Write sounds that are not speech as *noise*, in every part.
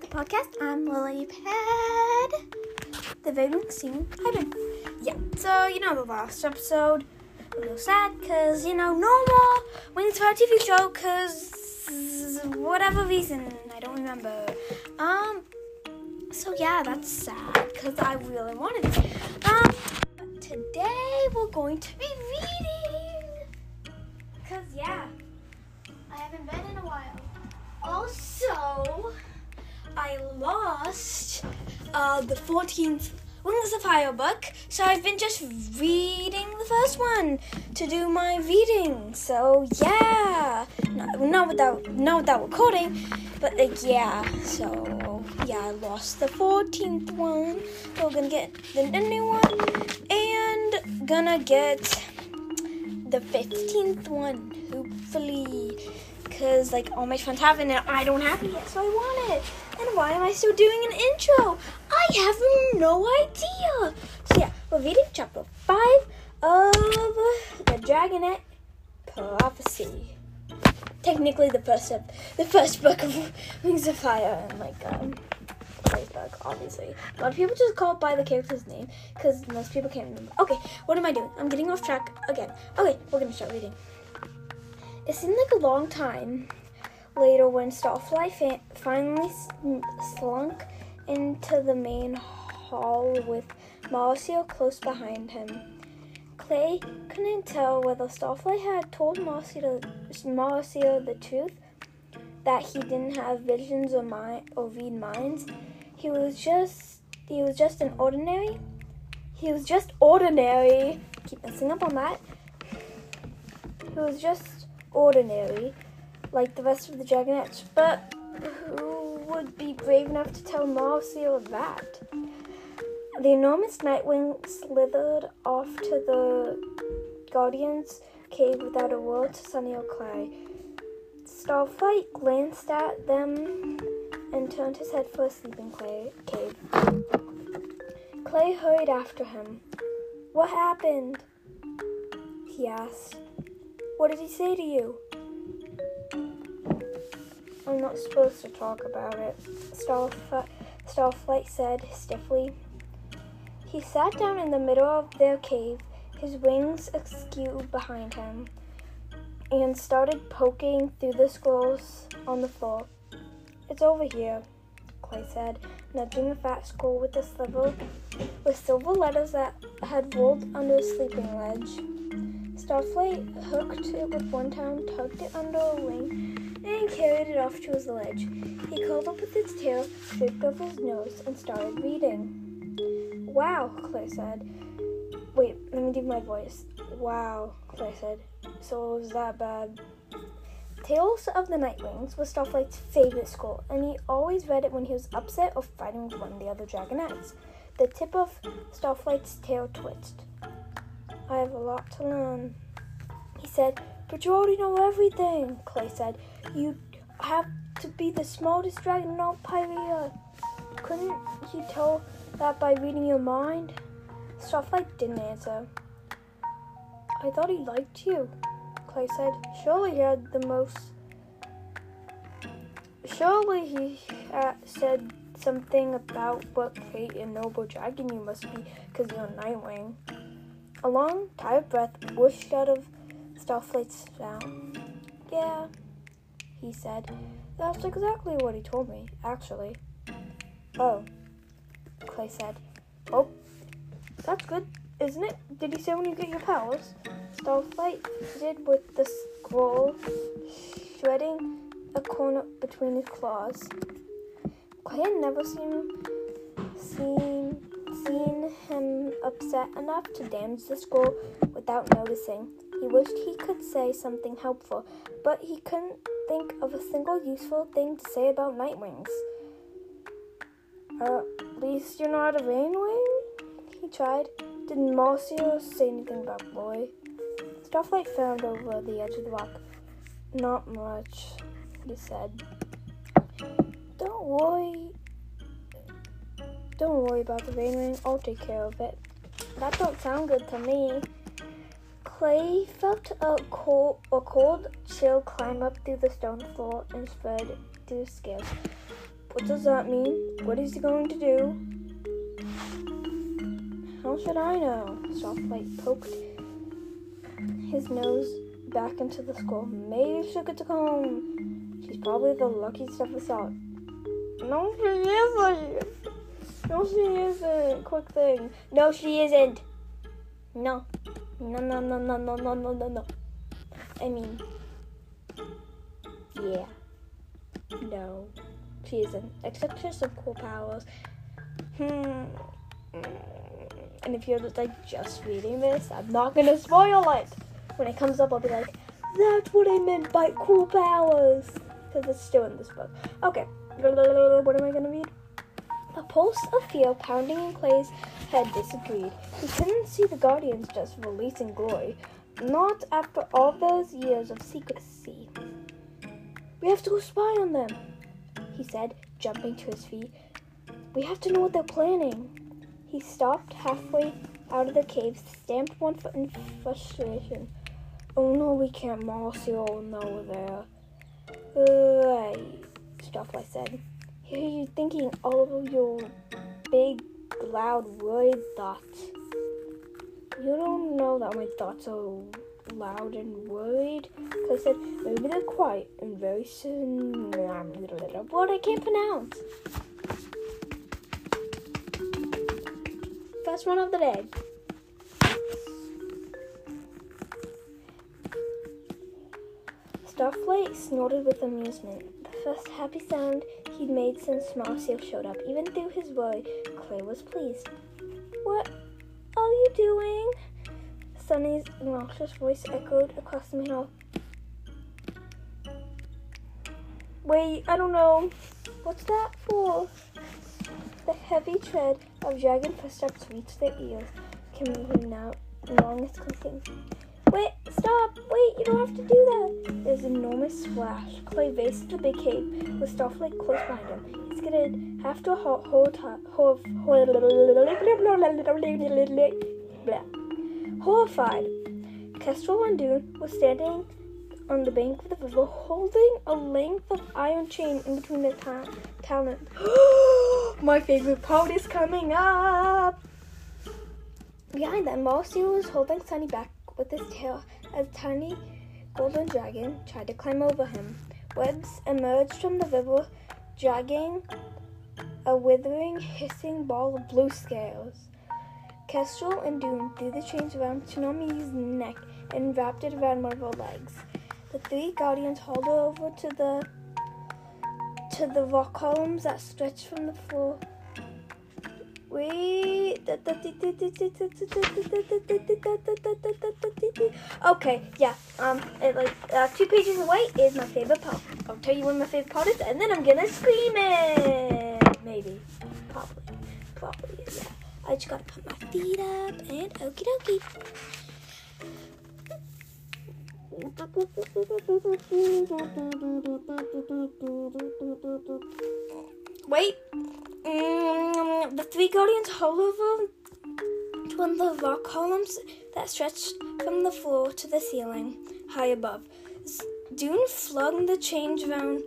the podcast. I'm Lily Pad. The Vegan Scene. I've been. Yeah, so you know the last episode. A little sad because, you know, no more Wings for a TV show because whatever reason. I don't remember. Um, so yeah, that's sad because I really wanted it. Um, today we're going to be I lost uh, the 14th Wings of Fire book, so I've been just reading the first one to do my reading. So yeah, not, not without not without recording, but like yeah. So yeah, I lost the 14th one. So we're gonna get the, the new one and gonna get the 15th one, hopefully. Because, like, all my friends have it and I don't have it yet, so I want it. And why am I still doing an intro? I have no idea. So, yeah, we're reading chapter 5 of The Dragonet Prophecy. Technically, the first of, the first book of *laughs* Wings of Fire and, like, um, book, obviously. A lot of people just call it by the character's name because most people can't remember. Okay, what am I doing? I'm getting off track again. Okay, we're gonna start reading. It seemed like a long time later when Starfly fa- finally slunk into the main hall with Marcio close behind him. Clay couldn't tell whether Starfly had told Marcio, Marcio the truth that he didn't have visions or mind or read minds. He was just he was just an ordinary. He was just ordinary. Keep messing up on that. He was just ordinary, like the rest of the Dragonets. But who would be brave enough to tell Marcio that? The enormous Nightwing slithered off to the Guardian's cave without a word to Sunny or Clay. Starflight glanced at them and turned his head for a sleeping Clay cave. Clay hurried after him. What happened? He asked. What did he say to you? I'm not supposed to talk about it, Starflight, uh, Starflight said stiffly. He sat down in the middle of their cave, his wings askew behind him, and started poking through the scrolls on the floor. It's over here, Clay said, nudging a fat scroll with a sliver with silver letters that had rolled under a sleeping ledge. Starflight hooked it with one tongue, tugged it under a wing, and carried it off to his ledge. He curled up with its tail, draped over his nose, and started reading. Wow, Clay said. Wait, let me do my voice. Wow, Clay said. So it was that bad. Tales of the Nightwings was Starflight's favorite scroll, and he always read it when he was upset or fighting with one of the other Dragonets. The tip of Starflight's tail twitched. I have a lot to learn. He said, But you already know everything, Clay said. You have to be the smartest dragon in all Pyrrhia. Couldn't you tell that by reading your mind? Starflight didn't answer. I thought he liked you, Clay said. Surely he had the most. Surely he uh, said something about what great and noble dragon you must be because you're Nightwing. A long, tired breath whooshed out of Starflight's down. Yeah, he said. That's exactly what he told me, actually. Oh, Clay said. Oh, that's good, isn't it? Did he say when you get your powers? Starflight did with the scroll, shredding a corner between his claws. Clay had never seen, seen seen him upset enough to damage the scroll without noticing. He wished he could say something helpful, but he couldn't think of a single useful thing to say about Nightwings. Uh, at least you're not a Rainwing? He tried. Did Marcio say anything about Boy? Starflight frowned over the edge of the rock. Not much, he said. Don't worry. Don't worry about the Rainwing. I'll take care of it. That don't sound good to me. Clay felt a cold, a cold chill climb up through the stone floor and spread through his skin. What does that mean? What is he going to do? How should I know? Starflight poked his nose back into the skull. Maybe she'll get to come home. She's probably the luckiest of us all. No, she isn't. No, she isn't. Quick thing. No, she isn't. No. No, no, no, no, no, no, no, no, no. I mean, yeah. No, she isn't. Except she has some cool powers. Hmm. And if you're like just reading this, I'm not gonna spoil it. When it comes up, I'll be like, that's what I meant by cool powers. Because it's still in this book. Okay. What am I gonna read? A pulse of fear pounding in Clay's head disagreed. He couldn't see the Guardians just releasing glory. Not after all those years of secrecy. We have to go spy on them, he said, jumping to his feet. We have to know what they're planning. He stopped halfway out of the cave, stamped one foot in frustration. Oh no, we can't all know there. Right, Starflight said. Here you thinking all of your big, loud, worried thoughts. You don't know that my thoughts are loud and worried. Because I said, maybe they're quiet and very soon. I'm little What I can't pronounce. First one of the day. Starflight snorted with amusement. The first happy sound he'd made since Marcia showed up. Even through his worry, Clay was pleased. What are you doing? Sunny's raucous voice echoed across the main hall. Wait, I don't know. What's that for? The heavy tread of dragon footsteps reached their ears, coming out along its clicking. Wait, stop! Wait, you don't have to do that! There's an enormous splash. Clay raced to the big cave with Starflight close behind him. He skidded half to halt, hold, hold, hold, Horrified, Kestrel and Dune was standing on the bank of the river holding a length of iron chain in between their ta- talons. *gasps* My favorite part is coming up! Behind them, Marcy was holding Sunny back with his tail as a tiny golden dragon tried to climb over him. Webs emerged from the river, dragging a withering, hissing ball of blue scales. Kestrel and Dune threw the chains around Tsunami's neck and wrapped it around her legs. The three guardians hauled her over to the to the rock columns that stretched from the floor. Wait. Okay, yeah. Um, it, like uh, two pages away is my favorite part. I'll tell you when my favorite part is, and then I'm gonna scream it. Maybe, probably, probably, yeah. I just gotta put my feet up and okie dokie. Wait. Mm, the three guardians hauled over one of the rock columns that stretched from the floor to the ceiling, high above. Dune flung the chains around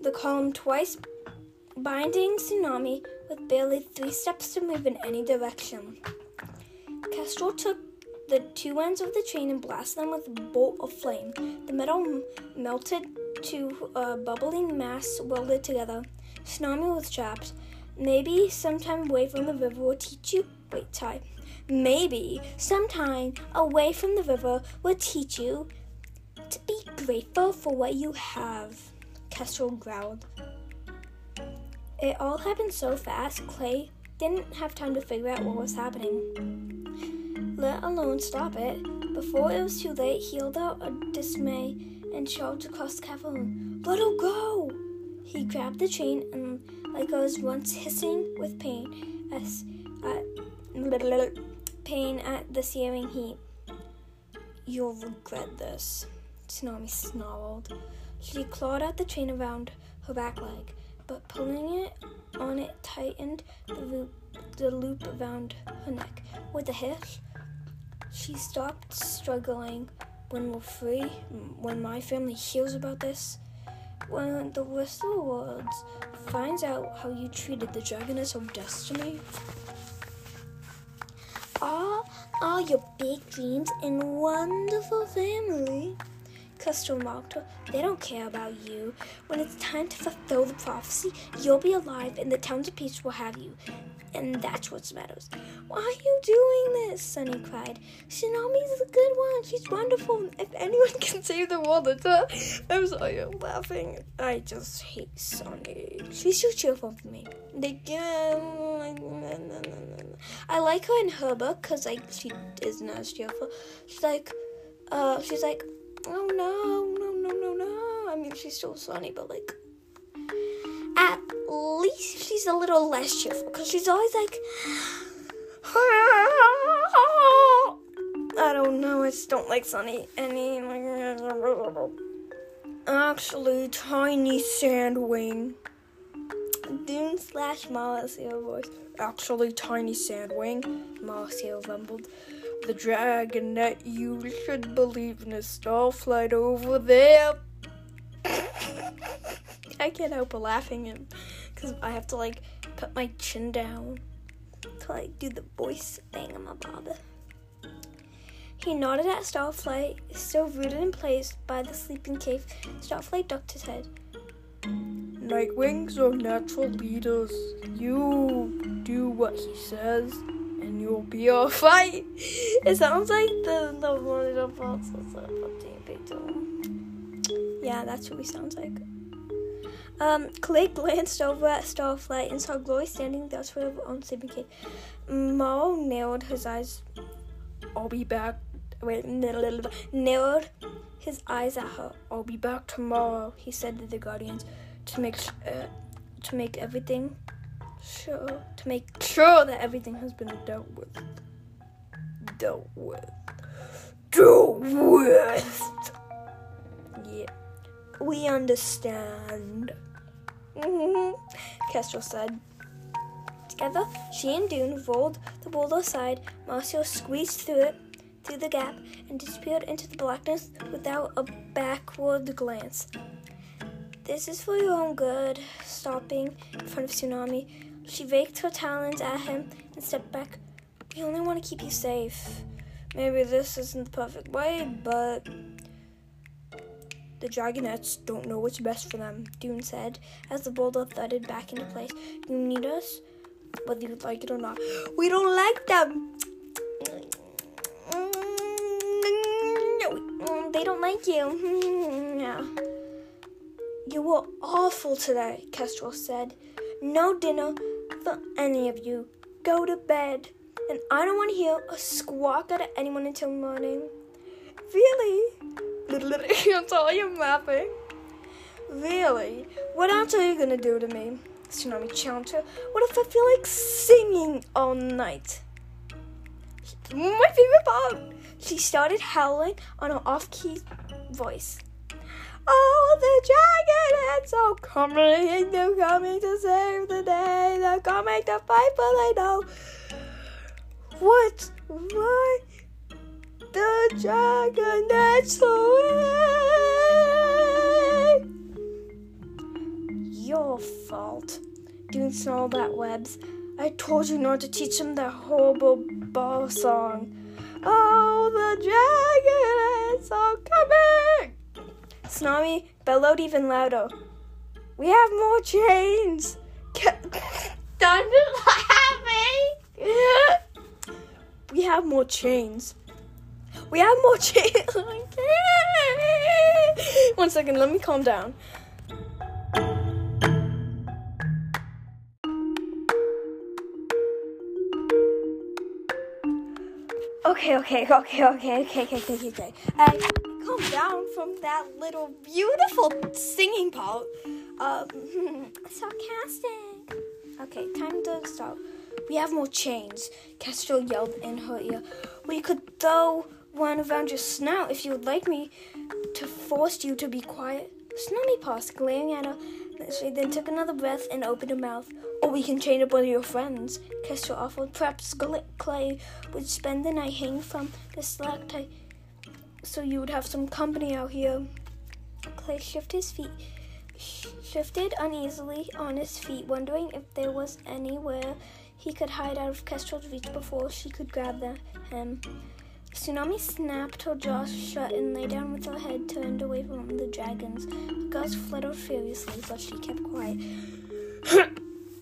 the column twice, binding Tsunami with barely three steps to move in any direction. Kestrel took the two ends of the chain and blasted them with a bolt of flame. The metal m- melted to a bubbling mass welded together. Tsunami was trapped. Maybe sometime away from the river will teach you. Wait, Ty. Maybe sometime away from the river will teach you to be grateful for what you have. Kestrel growled. It all happened so fast, Clay didn't have time to figure out what was happening, let alone stop it. Before it was too late, he held out a dismay and charged across the cavern. Let her go! He grabbed the chain and, like I was once hissing with pain, as at pain at the searing heat. You'll regret this, Tsunami snarled. She clawed at the chain around her back leg, but pulling it on it tightened the loop, the loop around her neck. With a hiss, she stopped struggling. When we're free, when my family hears about this, when the rest of the world's finds out how you treated the Dragonets of Destiny. All, all your big dreams and wonderful family. They don't care about you. When it's time to fulfill the prophecy, you'll be alive and the towns of peace will have you and that's what matters. Why are you doing this? Sunny cried. Tsunami's a good one. She's wonderful. If anyone *laughs* can save the world, it's her. I'm sorry, I'm laughing. I just hate Sunny. She's too cheerful for me. They. I like her in her book because like she isn't as cheerful. She's like, uh, she's like, oh no, no, no, no, no. I mean, she's still Sunny, but like at least she's a little less cheerful because she's always like, I don't know, I just don't like Sunny any. Actually, tiny sandwing. Dune slash Marcia voice. Actually, tiny sandwing. Marcia rumbled. The dragon that you should believe in a starflight over there. *laughs* I can't help but laughing because I have to like put my chin down to like do the voice thing on my bob. He nodded at Starflight, still rooted in place by the sleeping cave. Starflight ducked his head. Nightwings are natural leaders. You do what he says, and you'll be all right. It sounds like the the one of the Yeah, that's what he sounds like. Um, Clay glanced over at Starflight and saw Glory standing there on sleeping cave. Mo narrowed his eyes. I'll be back. Wait, *laughs* narrowed his eyes at her. I'll be back tomorrow, he said to the Guardians, to make uh, to make everything sure to make sure that everything has been dealt with. Dealt with. Dealt with. Yeah, we understand. Mm-hmm. Kestrel said. Together, she and Dune rolled the boulder aside. Marcia squeezed through it, through the gap, and disappeared into the blackness without a backward glance. This is for your own good, stopping in front of Tsunami. She raked her talons at him and stepped back. We only want to keep you safe. Maybe this isn't the perfect way, but the Dragonets don't know what's best for them, Dune said, as the boulder thudded back into place. You need us, whether you like it or not. We don't like them! Mm, they don't like you. You were awful today, Kestrel said. No dinner for any of you. Go to bed. And I don't want to hear a squawk out of anyone until morning. Really? I'm sorry, I'm laughing. Really? What else are you gonna do to me? Tsunami her. What if I feel like singing all night? My favorite part! She started howling on an off key voice. Oh, the dragon are coming, they're coming to save the day, they're coming to fight, but I know what, why, the dragon that's away. Your fault. Doing snarled at Webs. I told you not to teach him that horrible ball song. Oh, the dragon is all coming! Tsunami bellowed even louder. We have more chains! *laughs* Done laughing! we have more chains. We have more chains. *laughs* One second, let me calm down. Okay, okay, okay, okay, okay, okay, okay, okay. I calm down from that little beautiful singing part. Um, *laughs* sarcastic. Okay, time to stop. We have more chains. Kestrel yelled in her ear. We could throw one around your snout if you would like me to force you to be quiet. Snummy paused, glaring at her. She then took another breath and opened her mouth. Or we can chain up one of your friends, Kestrel offered. Perhaps Clay would spend the night hanging from the stalactite so you would have some company out here. Clay shifted his feet shifted uneasily on his feet, wondering if there was anywhere he could hide out of Kestrel's reach before she could grab the, him. Tsunami snapped her jaws shut and lay down with her head turned away from the dragons. The girls fluttered furiously, but she kept quiet.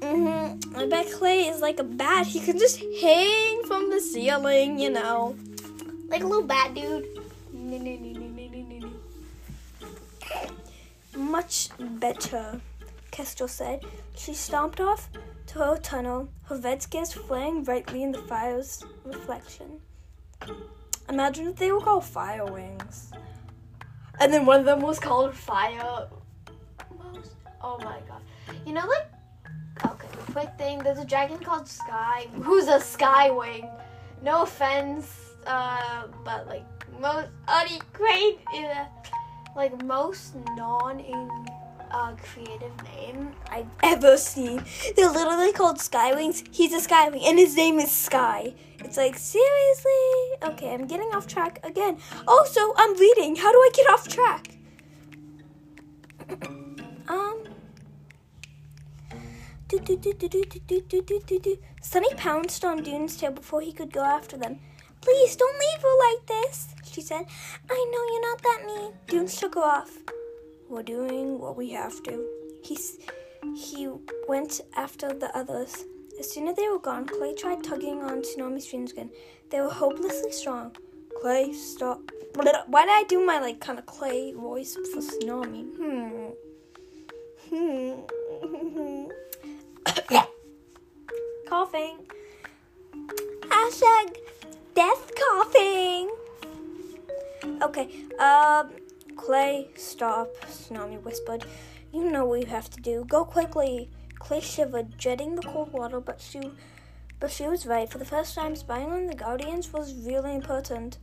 mm-hmm. *coughs* I bet Clay is like a bat. He can just hang from the ceiling, you know. Like a little bat dude. Much better, Kestrel said. She stomped off to her tunnel, her red scales flaring brightly in the fire's reflection. Imagine if they were called fire wings. And then one of them was called fire. Oh my god. You know, like, okay, quick thing. There's a dragon called Sky, who's a sky wing. No offense, uh, but like, most, Crane is a, like, most non uh, creative name I've ever seen. They're literally called Skywings. He's a Skywing, and his name is Sky. It's like, seriously? Okay, I'm getting off track again. Also, I'm reading. How do I get off track? *clears throat* um. Sunny pounced on Dune's tail before he could go after them. Please don't leave her like this, she said. I know you're not that mean. Dune shook her off. We're doing what we have to. He's, he went after the others. As soon as they were gone, Clay tried tugging on Tsunami's fins again. They were hopelessly strong. Clay, stop. Why did I do my like kind of clay voice for Tsunami? Hmm. Hmm. *coughs* *coughs* *coughs* coughing. Hashtag death coughing. Okay. Um. Clay, stop, Tsunami whispered. You know what you have to do. Go quickly. Clay shivered, dreading the cold water, but she, but she was right. For the first time, spying on the Guardians was really important.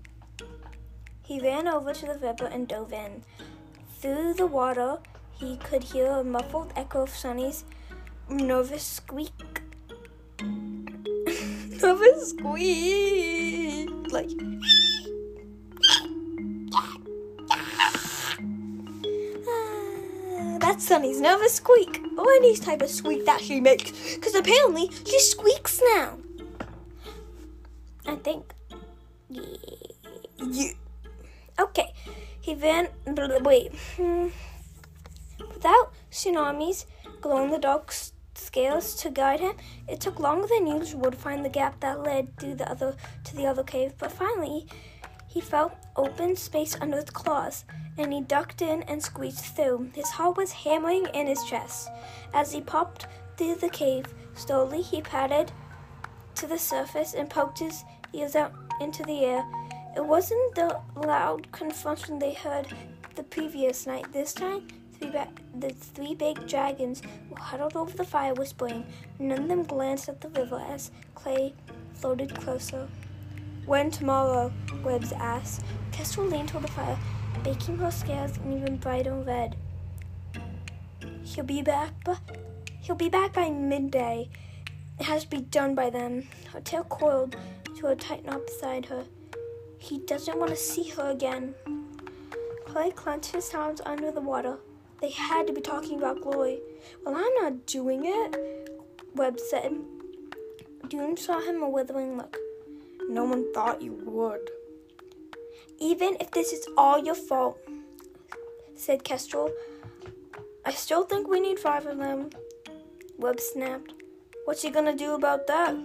He ran over to the river and dove in. Through the water, he could hear a muffled echo of Sunny's nervous squeak. *laughs* nervous squeak! Like. That's Sunny's nervous squeak, or any type of squeak that she makes, because apparently she squeaks now. I think. Yeah. yeah. Okay. He ran. Wait. Without Tsunami's glow in the dark scales to guide him, it took longer than usual to find the gap that led through the other to the other cave. But finally, he felt open space under his claws, and he ducked in and squeezed through. His heart was hammering in his chest. As he popped through the cave, slowly he padded to the surface and poked his ears out into the air. It wasn't the loud confrontation they heard the previous night. This time, three ba- the three big dragons were huddled over the fire, whispering. None of them glanced at the river as Clay floated closer. When tomorrow? Webs asked. Kestrel leaned toward the fire, baking her scales an even brighter red. He'll be back, but he'll be back by midday. It has to be done by then. Her tail coiled to a tight knot beside her. He doesn't want to see her again. Clay clenched his hands under the water. They had to be talking about Glory. Well, I'm not doing it, Webb said. Dune saw him a withering look. No one thought you would. Even if this is all your fault, said Kestrel, I still think we need five of them. Webb snapped. What's he gonna do about that?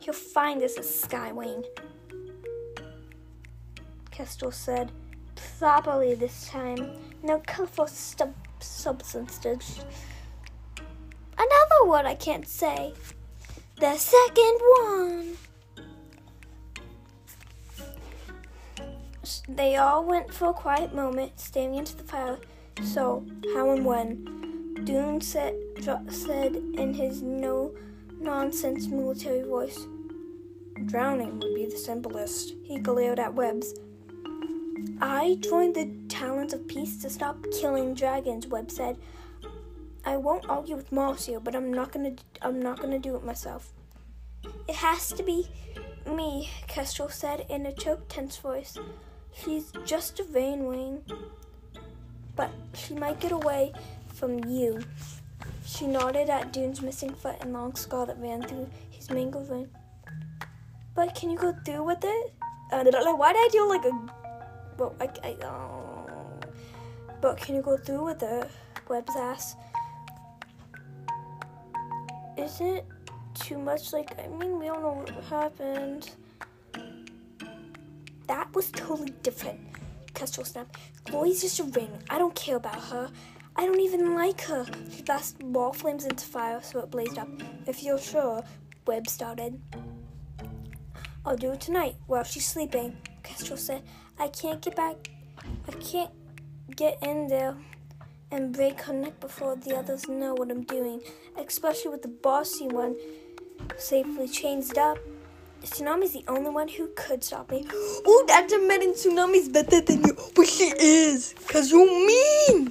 He'll find us a Skywing. Kestrel said, properly this time. No colorful stub- substances. Another word I can't say. The second one. They all went for a quiet moment, staring into the fire. So, how and when? Dune said, said in his no nonsense military voice. Drowning would be the simplest. He glared at Webs. I joined the Talons of Peace to stop killing dragons, Webb said. I won't argue with Marcio, but I'm not gonna I'm not gonna do it myself. It has to be me, Kestrel said in a choked, tense voice. He's just a vain wing. but she might get away from you. She nodded at Dune's missing foot and long scar that ran through his mangled vein. But can you go through with it? Uh, why did I do like a? Well, I, I oh. But can you go through with it? Webb's ass. Isn't it too much? Like, I mean, we don't know what happened. That was totally different. Kestrel snapped. Chloe's just a ring. I don't care about her. I don't even like her. She blast wall flames into fire so it blazed up. If you're sure, Webb started. I'll do it tonight while she's sleeping, Kestrel said. I can't get back. I can't get in there and break her neck before the others know what I'm doing, especially with the bossy one safely chained up. Tsunami's the only one who could stop me. Oh, that's a man Tsunami's better than you. But she is. Because you're mean.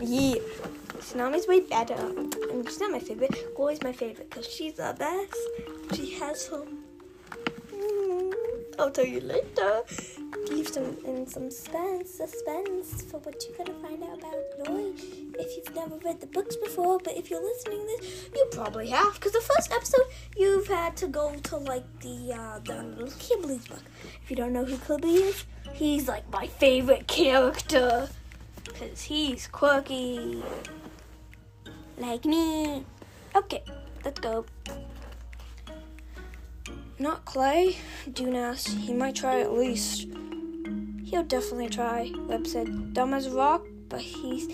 Yeah. Tsunami's way better. And she's not my favorite. Glory's my favorite because she's the best. She has some. I'll tell you later. Leave some in some suspense, suspense for what you're gonna find out about Glory if you've never read the books before. But if you're listening to this, you probably have because the first episode you've had to go to like the uh, the Qibli book. If you don't know who Qibli is, he's like my favorite character because he's quirky. Like me. Okay, let's go. Not Clay. Dunas. He might try at least. He'll definitely try, Webb said. Dumb as a rock, but he's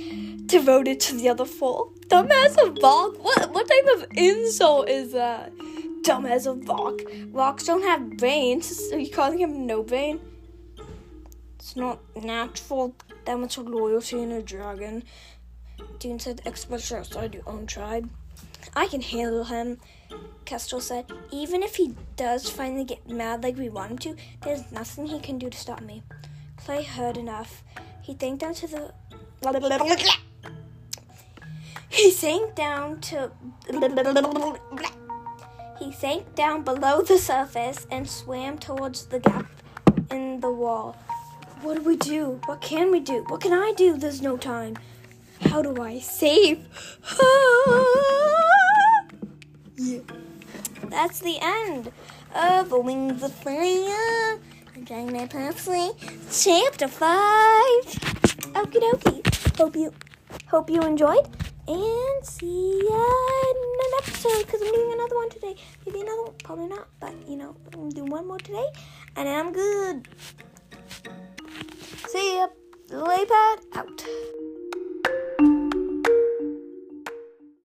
devoted to the other four. Dumb as a rock? What, what type of insult is that? Dumb as a rock. Rocks don't have brains. Are you calling him no brain? It's not natural that much loyalty in a dragon. Dune said, especially outside your own tribe. I can handle him, Kestrel said. Even if he does finally get mad like we want him to, there's nothing he can do to stop me. Clay heard enough. He sank down to the. He sank down to. He sank down below the surface and swam towards the gap in the wall. What do we do? What can we do? What can I do? There's no time. How do I save? yeah. That's the end of Wings of Fire. Dragon Parsley, Chapter 5. Okie dokie. Hope you, hope you enjoyed. And see ya in an episode because I'm doing another one today. Maybe another one, probably not, but you know, I'm doing one more today, and then I'm good. See ya.